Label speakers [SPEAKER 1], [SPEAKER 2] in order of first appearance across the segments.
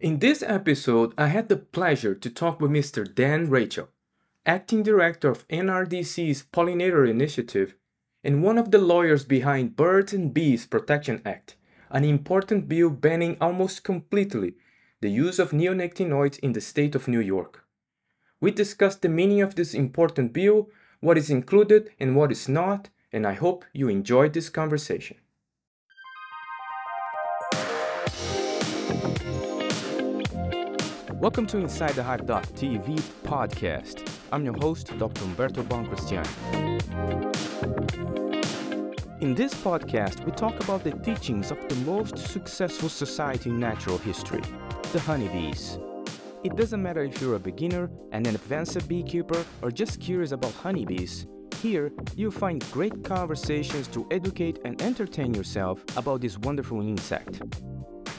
[SPEAKER 1] In this episode, I had the pleasure to talk with Mr. Dan Raichel, Acting Director of NRDC's Pollinator Initiative and one of the lawyers behind Birds and Bees Protection Act, an important bill banning almost completely the use of neonicotinoids in the state of New York. We discussed the meaning of this important bill, what is included and what is not, and I hope you enjoyed this conversation. Welcome to Inside the Hive.tv podcast. I'm your host, Dr. Umberto Boncristiani. In this podcast, we talk about the teachings of the most successful society in natural history, the honeybees. It doesn't matter if you're a beginner, and an advanced beekeeper, or just curious about honeybees. Here, you'll find great conversations to educate and entertain yourself about this wonderful insect.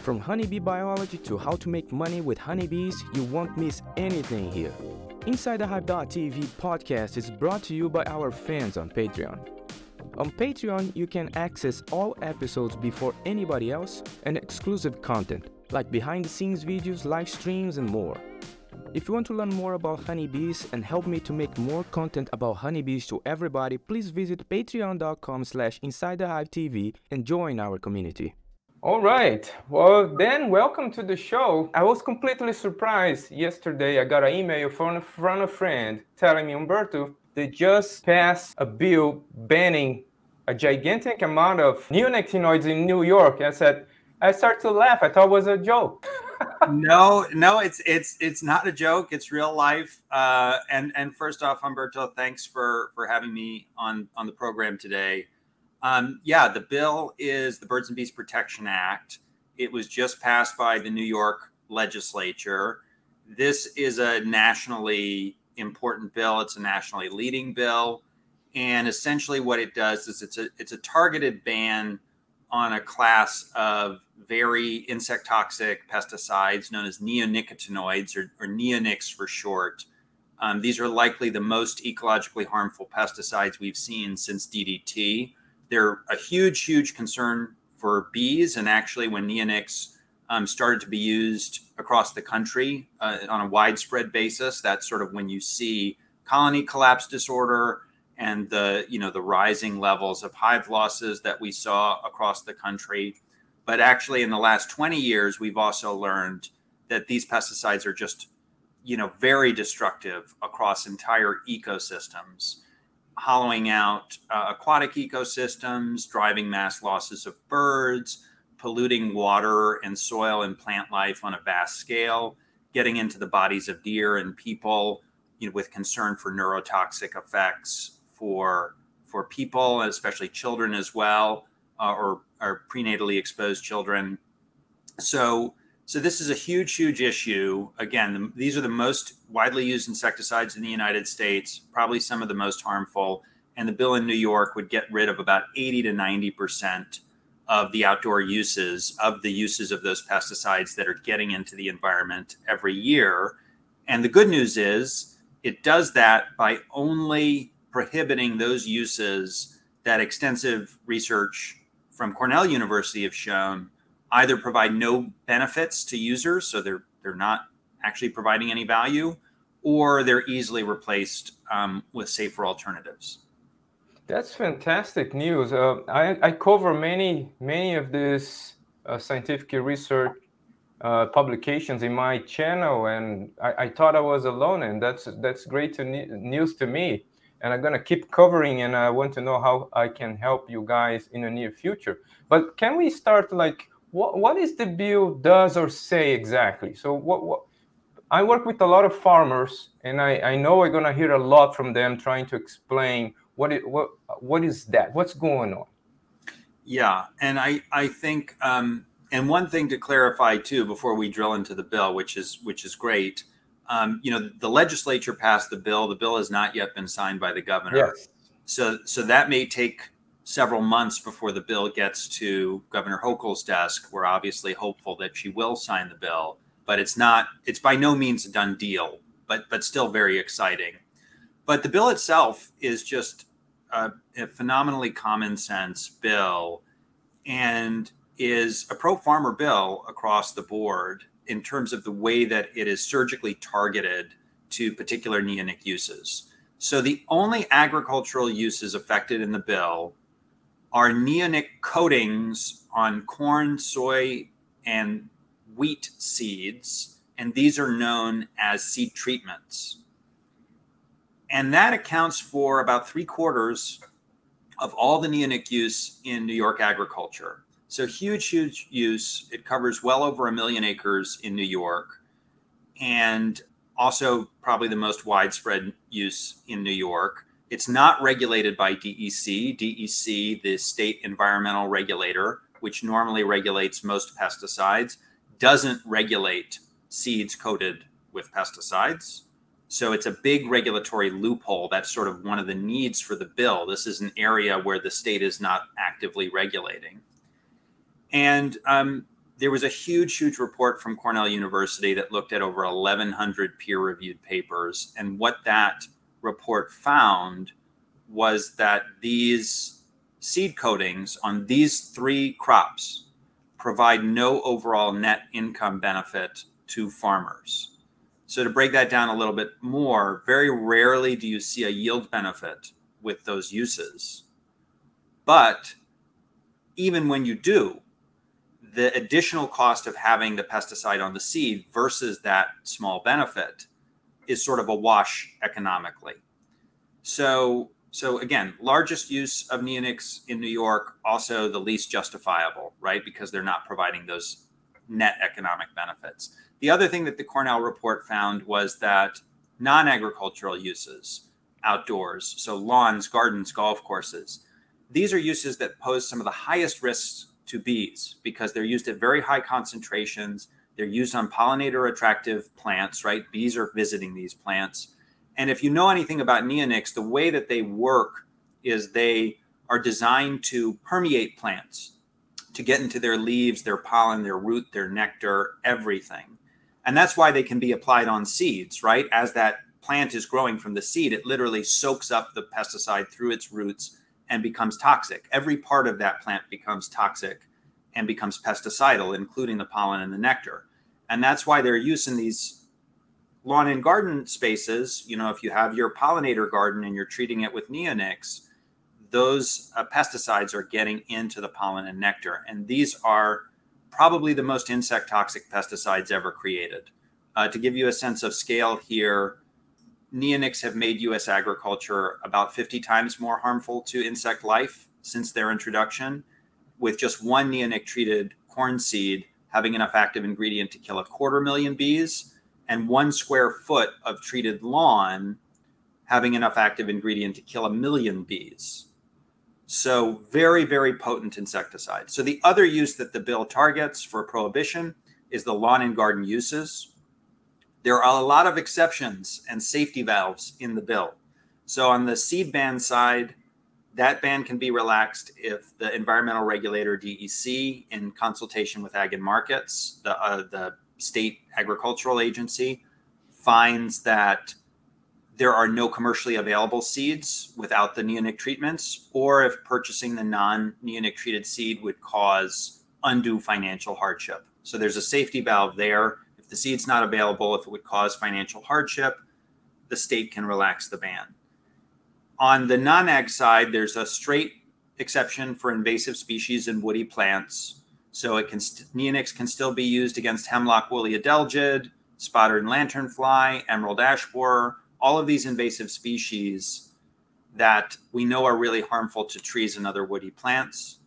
[SPEAKER 1] From honeybee biology to how to make money with honeybees, you won't miss anything here. Inside the Hive.tv podcast is brought to you by our fans on Patreon. On Patreon, you can access all episodes before anybody else and exclusive content like behind the scenes videos, live streams, and more. If you want to learn more about honeybees and help me to make more content about honeybees to everybody, please visit patreon.com slash inside the hive TV and join our community. All right. Well, then, welcome to the show. I was completely surprised yesterday. I got an email from a, from a friend telling me, Umberto, they just passed a bill banning a gigantic amount of neonicotinoids in New York. I said, I started to laugh. I thought it was a joke.
[SPEAKER 2] no, no, it's it's it's not a joke. It's real life. Uh, and and first off, Humberto, thanks for for having me on on the program today. Um, yeah, the bill is the Birds and Bees Protection Act. It was just passed by the New York legislature. This is a nationally important bill. It's a nationally leading bill, and essentially what it does is it's a it's a targeted ban on a class of very insect toxic pesticides known as neonicotinoids or, or neonics for short. Um, these are likely the most ecologically harmful pesticides we've seen since DDT. They're a huge, huge concern for bees. And actually, when neonics um, started to be used across the country uh, on a widespread basis, that's sort of when you see colony collapse disorder and the you know the rising levels of hive losses that we saw across the country but actually in the last 20 years we've also learned that these pesticides are just you know very destructive across entire ecosystems hollowing out uh, aquatic ecosystems driving mass losses of birds polluting water and soil and plant life on a vast scale getting into the bodies of deer and people you know, with concern for neurotoxic effects for for people, especially children as well, uh, or or prenatally exposed children. So so this is a huge, huge issue. Again, the, these are the most widely used insecticides in the United States, probably some of the most harmful. And the bill in New York would get rid of about 80 to 90 percent of the outdoor uses of the uses of those pesticides that are getting into the environment every year. And the good news is it does that by only prohibiting those uses that extensive research from Cornell University have shown either provide no benefits to users, so they're they're not actually providing any value, or they're easily replaced um, with safer alternatives.
[SPEAKER 1] That's fantastic news. Uh, I, I cover many many of these uh, scientific research uh, publications in my channel, and I, I, thought I was alone, and that's that's great to news to me and I'm gonna keep covering and I want to know how I can help you guys in the near future. But can we start like what what is the bill does or say exactly? So what what I work with a lot of farmers and I, I know we're gonna hear a lot from them trying to explain what it what what is that? What's going on?
[SPEAKER 2] Yeah, and I I think um, and one thing to clarify too before we drill into the bill, which is which is great um, you know, the legislature passed the bill. The bill has not yet been signed by the governor.
[SPEAKER 1] Yes.
[SPEAKER 2] So, so that may take several months before the bill gets to Governor Hochul's desk. We're obviously hopeful that she will sign the bill, but it's not. It's by no means a done deal, but but still very exciting. But the bill itself is just a, a phenomenally common sense bill, and is a pro farmer bill across the board in terms of the way that it is surgically targeted to particular neonic uses. So the only agricultural uses affected in the bill are neonic coatings on corn, soy, and wheat seeds, and these are known as seed treatments. And that accounts for about three quarters of all the neonic use in New York agriculture. So huge, huge use. It covers well over a million acres in New York, and also probably the most widespread use in New York. It's not regulated by DEC. DEC, the state environmental regulator, which normally regulates most pesticides, doesn't regulate seeds coated with pesticides. So it's a big regulatory loophole. That's sort of one of the needs for the bill. This is an area where the state is not actively regulating. And um, there was a huge, huge report from Cornell University that looked at over 1,100 peer reviewed papers. And what that report found was that these seed coatings on these three crops provide no overall net income benefit to farmers. So, to break that down a little bit more, very rarely do you see a yield benefit with those uses. But even when you do, the additional cost of having the pesticide on the seed versus that small benefit is sort of a wash economically. So, so again, largest use of neonics in New York, also the least justifiable, right? Because they're not providing those net economic benefits. The other thing that the Cornell report found was that non-agricultural uses outdoors, so lawns, gardens, golf courses, these are uses that pose some of the highest risks to bees because they're used at very high concentrations. They're used on pollinator attractive plants, right? Bees are visiting these plants. And if you know anything about neonics, the way that they work is they are designed to permeate plants, to get into their leaves, their pollen, their root, their nectar, everything. And that's why they can be applied on seeds, right? As that plant is growing from the seed, it literally soaks up the pesticide through its roots and becomes toxic. Every part of that plant becomes toxic and becomes pesticidal, including the pollen and the nectar. And that's why they're used in these lawn and garden spaces, you know, if you have your pollinator garden and you're treating it with neonics, those uh, pesticides are getting into the pollen and nectar. And these are probably the most insect toxic pesticides ever created. Uh, to give you a sense of scale here, neonics have made US agriculture about 50 times more harmful to insect life since their introduction, with just one neonic treated corn seed having enough active ingredient to kill a quarter million bees and one square foot of treated lawn having enough active ingredient to kill a million bees. So, very, very potent insecticide. So, the other use that the bill targets for prohibition is the lawn and garden uses. There are a lot of exceptions and safety valves in the bill. So, on the seed ban side, that ban can be relaxed if the environmental regulator DEC, in consultation with Ag and Markets, the, uh, the state agricultural agency finds that there are no commercially available seeds without the neonic treatments, or if purchasing the non neonic treated seed would cause undue financial hardship. So there's a safety valve there. If the seed's not available, if it would cause financial hardship, the state can relax the ban. On the non ag side, there's a straight exception for invasive species and woody plants so it can neonics can still be used against hemlock woolly adelgid, spotted lanternfly, emerald ash borer, all of these invasive species that we know are really harmful to trees and other woody plants.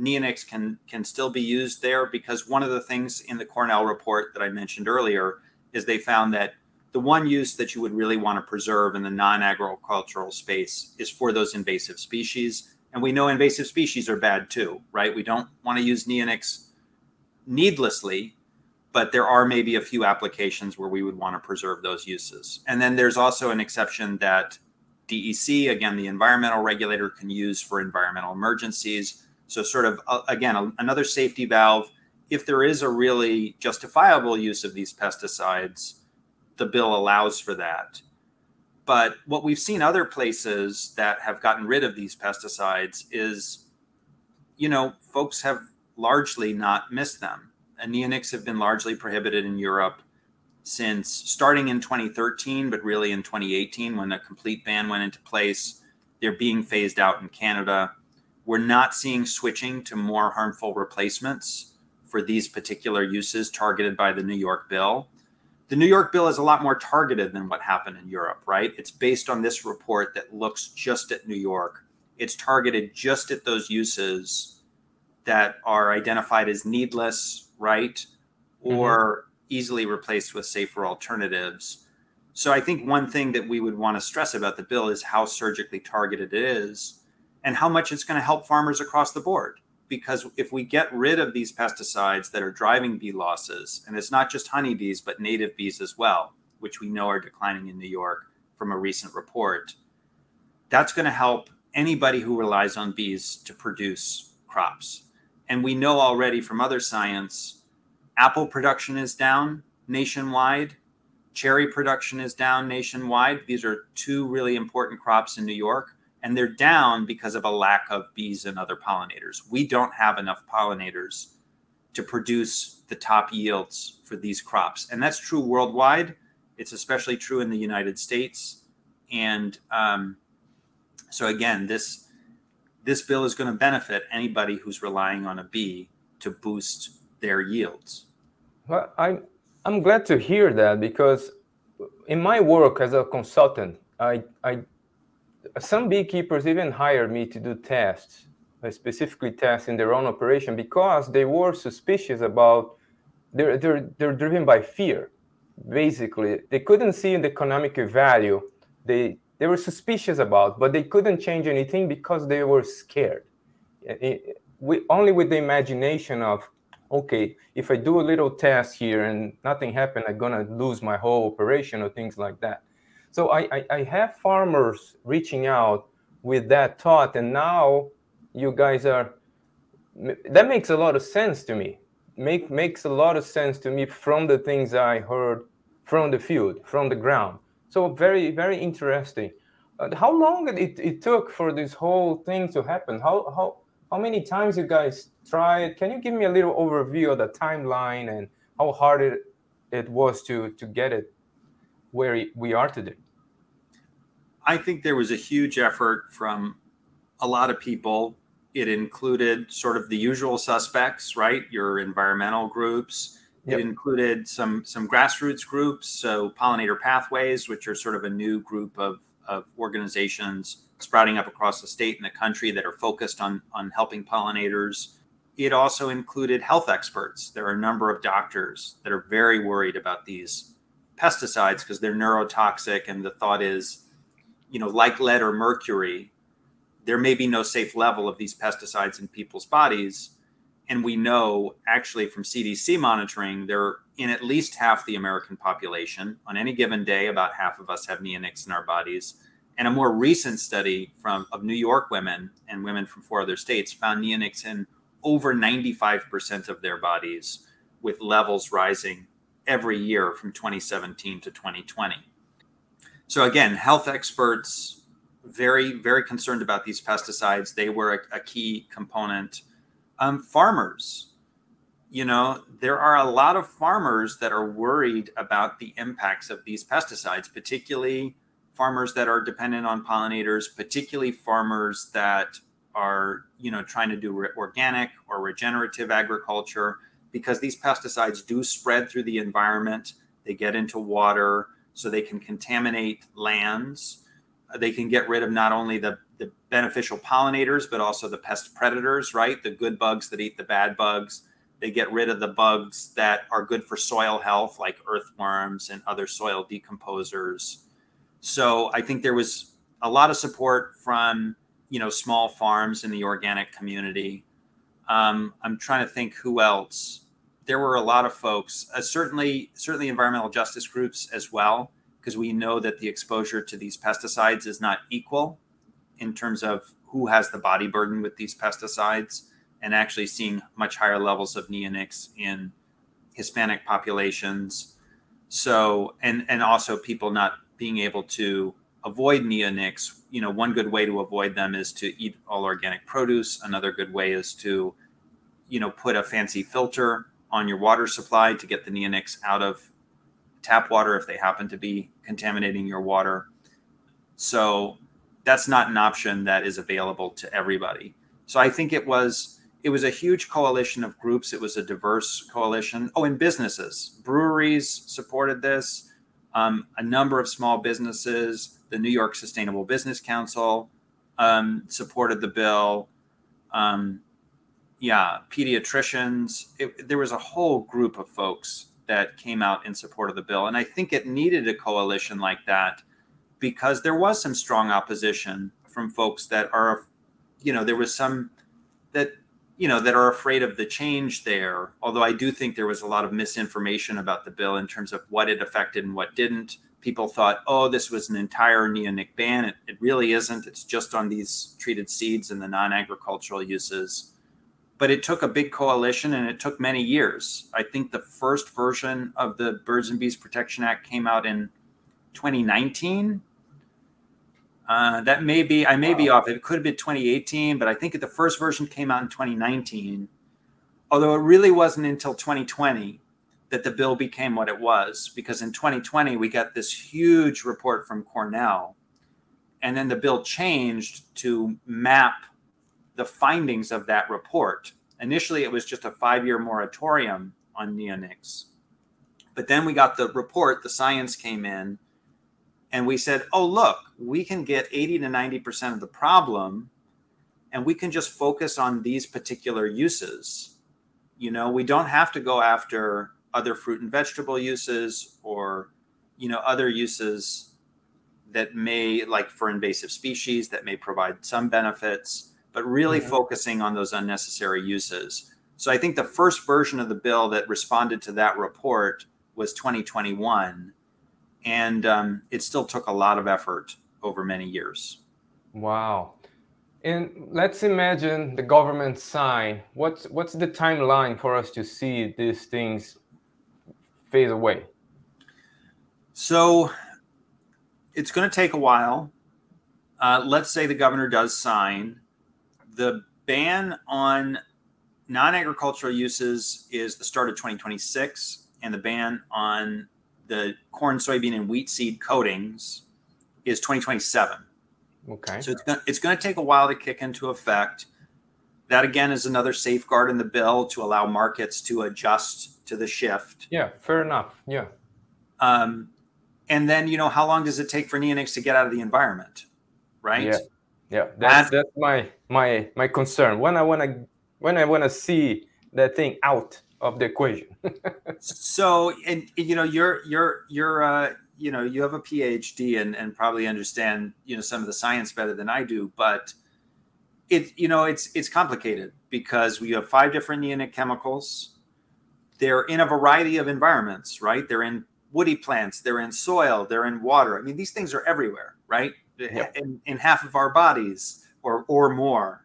[SPEAKER 2] Neonics can can still be used there because one of the things in the Cornell report that I mentioned earlier is they found that the one use that you would really want to preserve in the non-agricultural space is for those invasive species and we know invasive species are bad too, right? We don't want to use neonics needlessly, but there are maybe a few applications where we would want to preserve those uses. And then there's also an exception that DEC, again, the environmental regulator, can use for environmental emergencies. So, sort of, uh, again, another safety valve. If there is a really justifiable use of these pesticides, the bill allows for that. But what we've seen other places that have gotten rid of these pesticides is, you know, folks have largely not missed them. And neonics have been largely prohibited in Europe since starting in 2013, but really in 2018 when a complete ban went into place. They're being phased out in Canada. We're not seeing switching to more harmful replacements for these particular uses targeted by the New York bill. The New York bill is a lot more targeted than what happened in Europe, right? It's based on this report that looks just at New York. It's targeted just at those uses that are identified as needless, right? Mm-hmm. Or easily replaced with safer alternatives. So I think one thing that we would want to stress about the bill is how surgically targeted it is and how much it's going to help farmers across the board. Because if we get rid of these pesticides that are driving bee losses, and it's not just honeybees, but native bees as well, which we know are declining in New York from a recent report, that's going to help anybody who relies on bees to produce crops. And we know already from other science, apple production is down nationwide, cherry production is down nationwide. These are two really important crops in New York and they're down because of a lack of bees and other pollinators. We don't have enough pollinators to produce the top yields for these crops, and that's true worldwide. It's especially true in the United States, and um, so again, this this bill is going to benefit anybody who's relying on a bee to boost their yields.
[SPEAKER 3] Well, I'm I'm glad to hear that because in my work as a consultant, I I some beekeepers even hired me to do tests, specifically tests in their own operation, because they were suspicious about they're they're they're driven by fear. Basically, they couldn't see the economic value. They they were suspicious about, but they couldn't change anything because they were scared. It, we, only with the imagination of, okay, if I do a little test here and nothing happened, I'm gonna lose my whole operation or things like that. So I, I, I have farmers reaching out with that thought, and now you guys are. That makes a lot of sense to me. Make makes a lot of sense to me from the things I heard from the field, from the ground. So very very interesting. Uh, how long it, it took for this whole thing to happen? How how how many times you guys tried? Can you give me a little overview of the timeline and how hard it it was to to get it where we are today?
[SPEAKER 2] I think there was a huge effort from a lot of people. It included sort of the usual suspects, right? Your environmental groups. Yep. It included some some grassroots groups, so pollinator pathways, which are sort of a new group of, of organizations sprouting up across the state and the country that are focused on on helping pollinators. It also included health experts. There are a number of doctors that are very worried about these pesticides because they're neurotoxic and the thought is you know like lead or mercury there may be no safe level of these pesticides in people's bodies. And we know actually from cdc monitoring they're in at least half the american population. On any given day about half of us have neonics in our bodies. And a more recent study from of new york women and women from four other states found neonics in over 95% of their bodies with levels rising every year from 2017 to 2020. So again, health experts very very concerned about these pesticides. They were a, a key component. Um, farmers, you know, there are a lot of farmers that are worried about the impacts of these pesticides, particularly farmers that are dependent on pollinators, particularly farmers that are you know trying to do re- organic or regenerative agriculture because these pesticides do spread through the environment. They get into water, so they can contaminate lands. They can get rid of not only the, the beneficial pollinators, but also the pest predators, right? The good bugs that eat the bad bugs. They get rid of the bugs that are good for soil health, like earthworms and other soil decomposers. So I think there was a lot of support from you know small farms in the organic community um, I'm trying to think who else. There were a lot of folks, uh, certainly certainly environmental justice groups as well, because we know that the exposure to these pesticides is not equal in terms of who has the body burden with these pesticides, and actually seeing much higher levels of neonics in Hispanic populations. So, and and also people not being able to avoid neonics, you know, one good way to avoid them is to eat all organic produce. Another good way is to, you know, put a fancy filter on your water supply to get the neonics out of tap water if they happen to be contaminating your water. So that's not an option that is available to everybody. So I think it was it was a huge coalition of groups. It was a diverse coalition. Oh, and businesses, breweries supported this. Um, a number of small businesses, the New York Sustainable Business Council um, supported the bill. Um, yeah, pediatricians. It, there was a whole group of folks that came out in support of the bill, and I think it needed a coalition like that because there was some strong opposition from folks that are, you know, there was some that you know that are afraid of the change there. Although I do think there was a lot of misinformation about the bill in terms of what it affected and what didn't. People thought, oh, this was an entire neonic ban. It, it really isn't. It's just on these treated seeds and the non-agricultural uses but it took a big coalition and it took many years. I think the first version of the Birds and Bees Protection Act came out in 2019. Uh, that may be, I may wow. be off. It could have been 2018, but I think the first version came out in 2019. Although it really wasn't until 2020 that the bill became what it was, because in 2020 we got this huge report from Cornell, and then the bill changed to map the findings of that report. Initially, it was just a five year moratorium on neonics. But then we got the report, the science came in, and we said, oh, look, we can get 80 to 90% of the problem, and we can just focus on these particular uses. You know, we don't have to go after other fruit and vegetable uses or, you know, other uses that may, like for invasive species, that may provide some benefits but really mm-hmm. focusing on those unnecessary uses. So I think the first version of the bill that responded to that report was 2021, and um, it still took a lot of effort over many years.
[SPEAKER 3] Wow. And let's imagine the government sign. What's what's the timeline for us to see these things fade away?
[SPEAKER 2] So it's going to take a while. Uh, let's say the governor does sign the ban on non-agricultural uses is the start of 2026 and the ban on the corn soybean and wheat seed coatings is 2027
[SPEAKER 3] okay
[SPEAKER 2] so it's going, it's going to take a while to kick into effect that again is another safeguard in the bill to allow markets to adjust to the shift.
[SPEAKER 3] Yeah fair enough. Yeah.
[SPEAKER 2] Um, and then you know how long does it take for neonics to get out of the environment right?
[SPEAKER 3] Yeah. Yeah that's, that's my my my concern. When i want to when i want to see that thing out of the equation.
[SPEAKER 2] So and you know you're you're you're uh you know you have a phd and and probably understand you know some of the science better than i do but it you know it's it's complicated because we have five different neonic chemicals they're in a variety of environments right they're in woody plants they're in soil they're in water i mean these things are everywhere right yep. in, in half of our bodies or or more.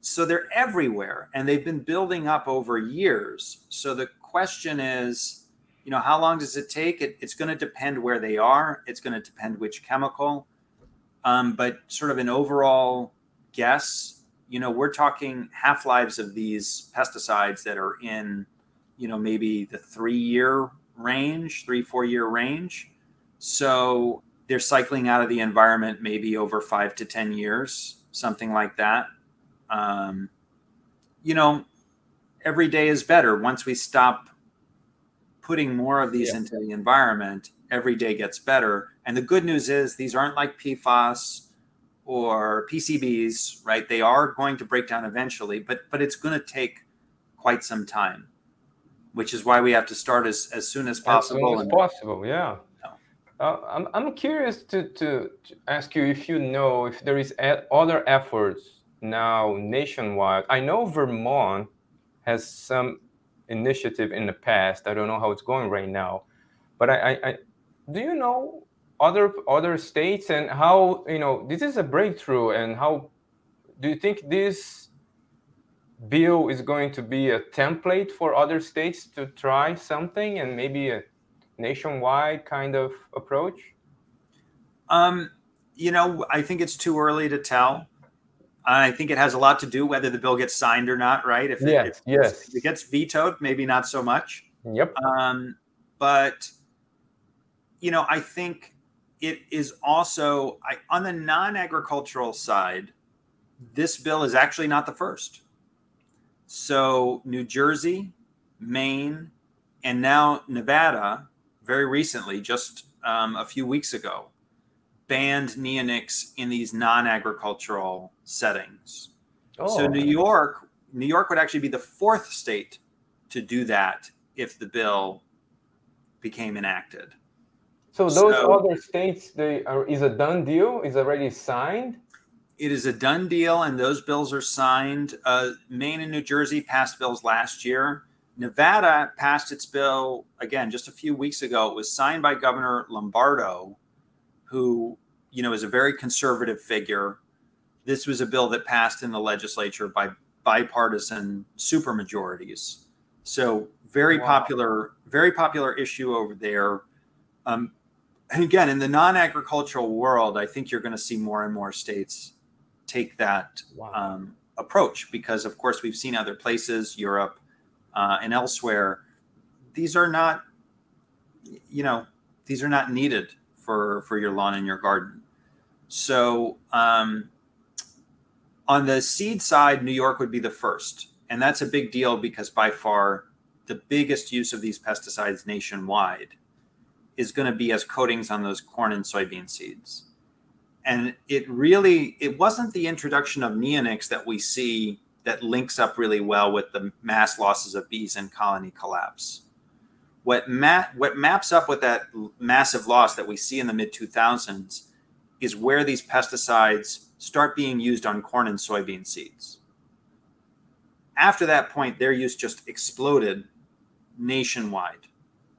[SPEAKER 2] So they're everywhere and they've been building up over years. So the question is, you know, how long does it take? It, it's going to depend where they are. It's going to depend which chemical. Um, but sort of an overall guess, you know, we're talking half lives of these pesticides that are in, you know, maybe the three year range, three, four year range. So they're cycling out of the environment maybe over five to 10 years, something like that. Um, you know, every day is better. Once we stop putting more of these yeah. into the environment, every day gets better. And the good news is these aren't like PFAS or PCBs, right? They are going to break down eventually, but but it's going to take quite some time, which is why we have to start as, as soon as possible.
[SPEAKER 3] As soon as possible, yeah. Uh, I'm, I'm curious to, to, to, ask you if you know if there is other efforts now nationwide. I know Vermont has some initiative in the past. I don't know how it's going right now, but I, I, I do you know other other states and how you know this is a breakthrough and how do you think this bill is going to be a template for other states to try something and maybe a nationwide kind of approach?
[SPEAKER 2] Um, you know, I think it's too early to tell. I think it has a lot to do whether the bill gets signed or not, right?
[SPEAKER 3] If yes, it, yes.
[SPEAKER 2] If it gets vetoed, maybe not so much.
[SPEAKER 3] Yep.
[SPEAKER 2] Um, but you know, I think it is also I, on the non-agricultural side. This bill is actually not the first. So New Jersey, Maine, and now Nevada, very recently, just um, a few weeks ago, banned neonics in these non-agricultural settings. Oh. So New York, New York would actually be the fourth state to do that if the bill became enacted.
[SPEAKER 3] So those so, other states, they are is a done deal, is already signed.
[SPEAKER 2] It is a done deal, and those bills are signed. Uh, Maine and New Jersey passed bills last year. Nevada passed its bill again just a few weeks ago. It was signed by Governor Lombardo, who you know is a very conservative figure. This was a bill that passed in the legislature by bipartisan supermajorities. So very wow. popular, very popular issue over there. Um, again, in the non-agricultural world, I think you're going to see more and more states take that wow. um, approach because, of course, we've seen other places, Europe uh, and elsewhere. These are not, you know, these are not needed for for your lawn and your garden. So um, on the seed side, New York would be the first, and that's a big deal because by far the biggest use of these pesticides nationwide is going to be as coatings on those corn and soybean seeds. And it really it wasn't the introduction of neonics that we see that links up really well with the mass losses of bees and colony collapse. What, ma- what maps up with that massive loss that we see in the mid 2000s is where these pesticides start being used on corn and soybean seeds. After that point, their use just exploded nationwide.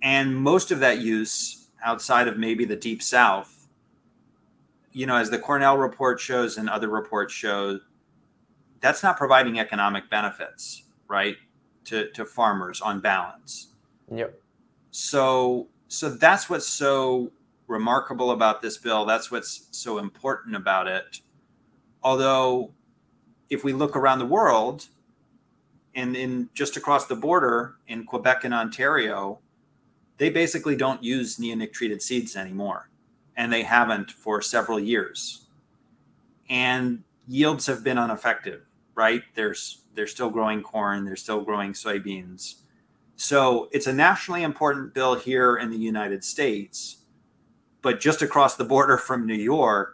[SPEAKER 2] And most of that use outside of maybe the deep south, you know, as the Cornell report shows and other reports show, that's not providing economic benefits, right, to, to farmers on balance.
[SPEAKER 3] Yep.
[SPEAKER 2] So so that's what's so remarkable about this bill. That's what's so important about it. Although, if we look around the world, and in just across the border in Quebec and Ontario, they basically don't use neonic treated seeds anymore, and they haven't for several years. And yields have been ineffective, right? There's they're still growing corn, they're still growing soybeans. So it's a nationally important bill here in the United States, but just across the border from New York,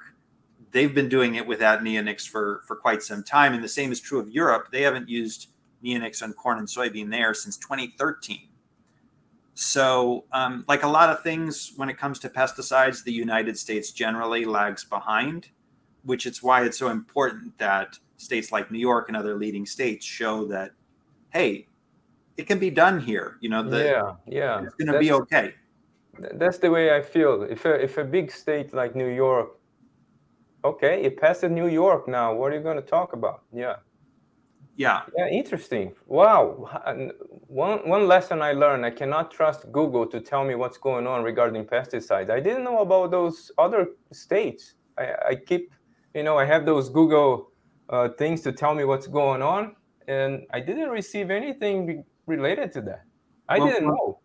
[SPEAKER 2] they've been doing it without neonics for for quite some time, and the same is true of Europe. They haven't used neonics on corn and soybean there since 2013. So, um, like a lot of things when it comes to pesticides, the United States generally lags behind, which is why it's so important that states like New York and other leading states show that, hey, it can be done here. You know, the,
[SPEAKER 3] yeah, yeah,
[SPEAKER 2] it's going to be okay.
[SPEAKER 3] That's the way I feel. If a, if a big state like New York, okay, it passed in New York now. What are you going to talk about? Yeah.
[SPEAKER 2] Yeah.
[SPEAKER 3] Yeah, interesting. Wow. One one lesson I learned: I cannot trust Google to tell me what's going on regarding pesticides. I didn't know about those other states. I, I keep, you know, I have those Google uh, things to tell me what's going on, and I didn't receive anything re- related to that. I well, didn't know.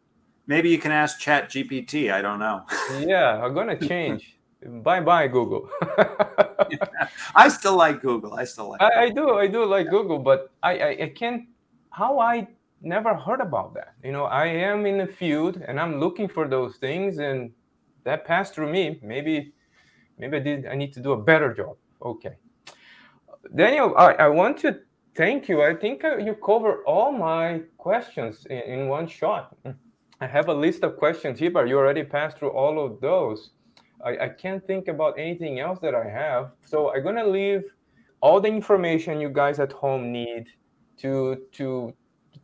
[SPEAKER 2] Maybe you can ask Chat GPT. I don't know.
[SPEAKER 3] yeah, I'm gonna change. bye bye Google.
[SPEAKER 2] I still like Google. I still like.
[SPEAKER 3] I, I, do. I do like Google, but I, I I can't. How I never heard about that. You know, I am in the field and I'm looking for those things, and that passed through me. Maybe, maybe I did. I need to do a better job. Okay, Daniel, I, I want to thank you. I think uh, you cover all my questions in, in one shot. I have a list of questions here, but you already passed through all of those. I, I can't think about anything else that I have. So I'm gonna leave all the information you guys at home need to to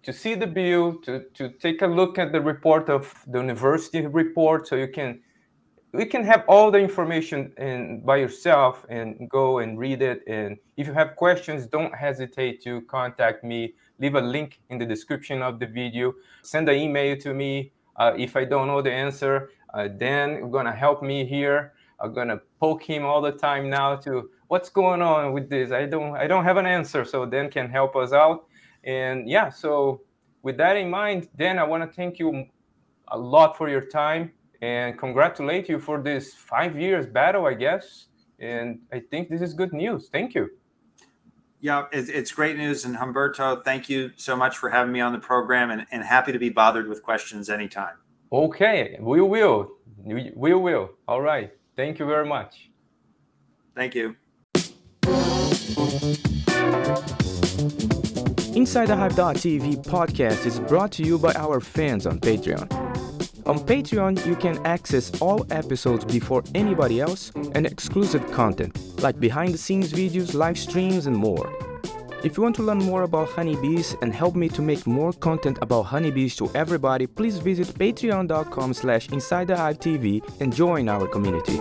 [SPEAKER 3] to see the bill, to to take a look at the report of the university report, so you can we can have all the information and by yourself and go and read it. And if you have questions, don't hesitate to contact me. Leave a link in the description of the video. Send an email to me uh, if I don't know the answer. Uh, Dan gonna help me here. I'm gonna poke him all the time now to what's going on with this? I don't I don't have an answer, so Dan can help us out. And yeah, so with that in mind, Dan, I want to thank you a lot for your time and congratulate you for this five years battle, I guess. And I think this is good news. Thank you.
[SPEAKER 2] Yeah, it's, great news. And Humberto, thank you so much for having me on the program and, and happy to be bothered with questions anytime.
[SPEAKER 3] Okay, we will. We will. All right. Thank you very much.
[SPEAKER 2] Thank you.
[SPEAKER 1] Inside the Hive.tv podcast is brought to you by our fans on Patreon. On Patreon, you can access all episodes before anybody else and exclusive content like behind the scenes videos, live streams, and more. If you want to learn more about honeybees and help me to make more content about honeybees to everybody, please visit patreon.com slash inside TV and join our community.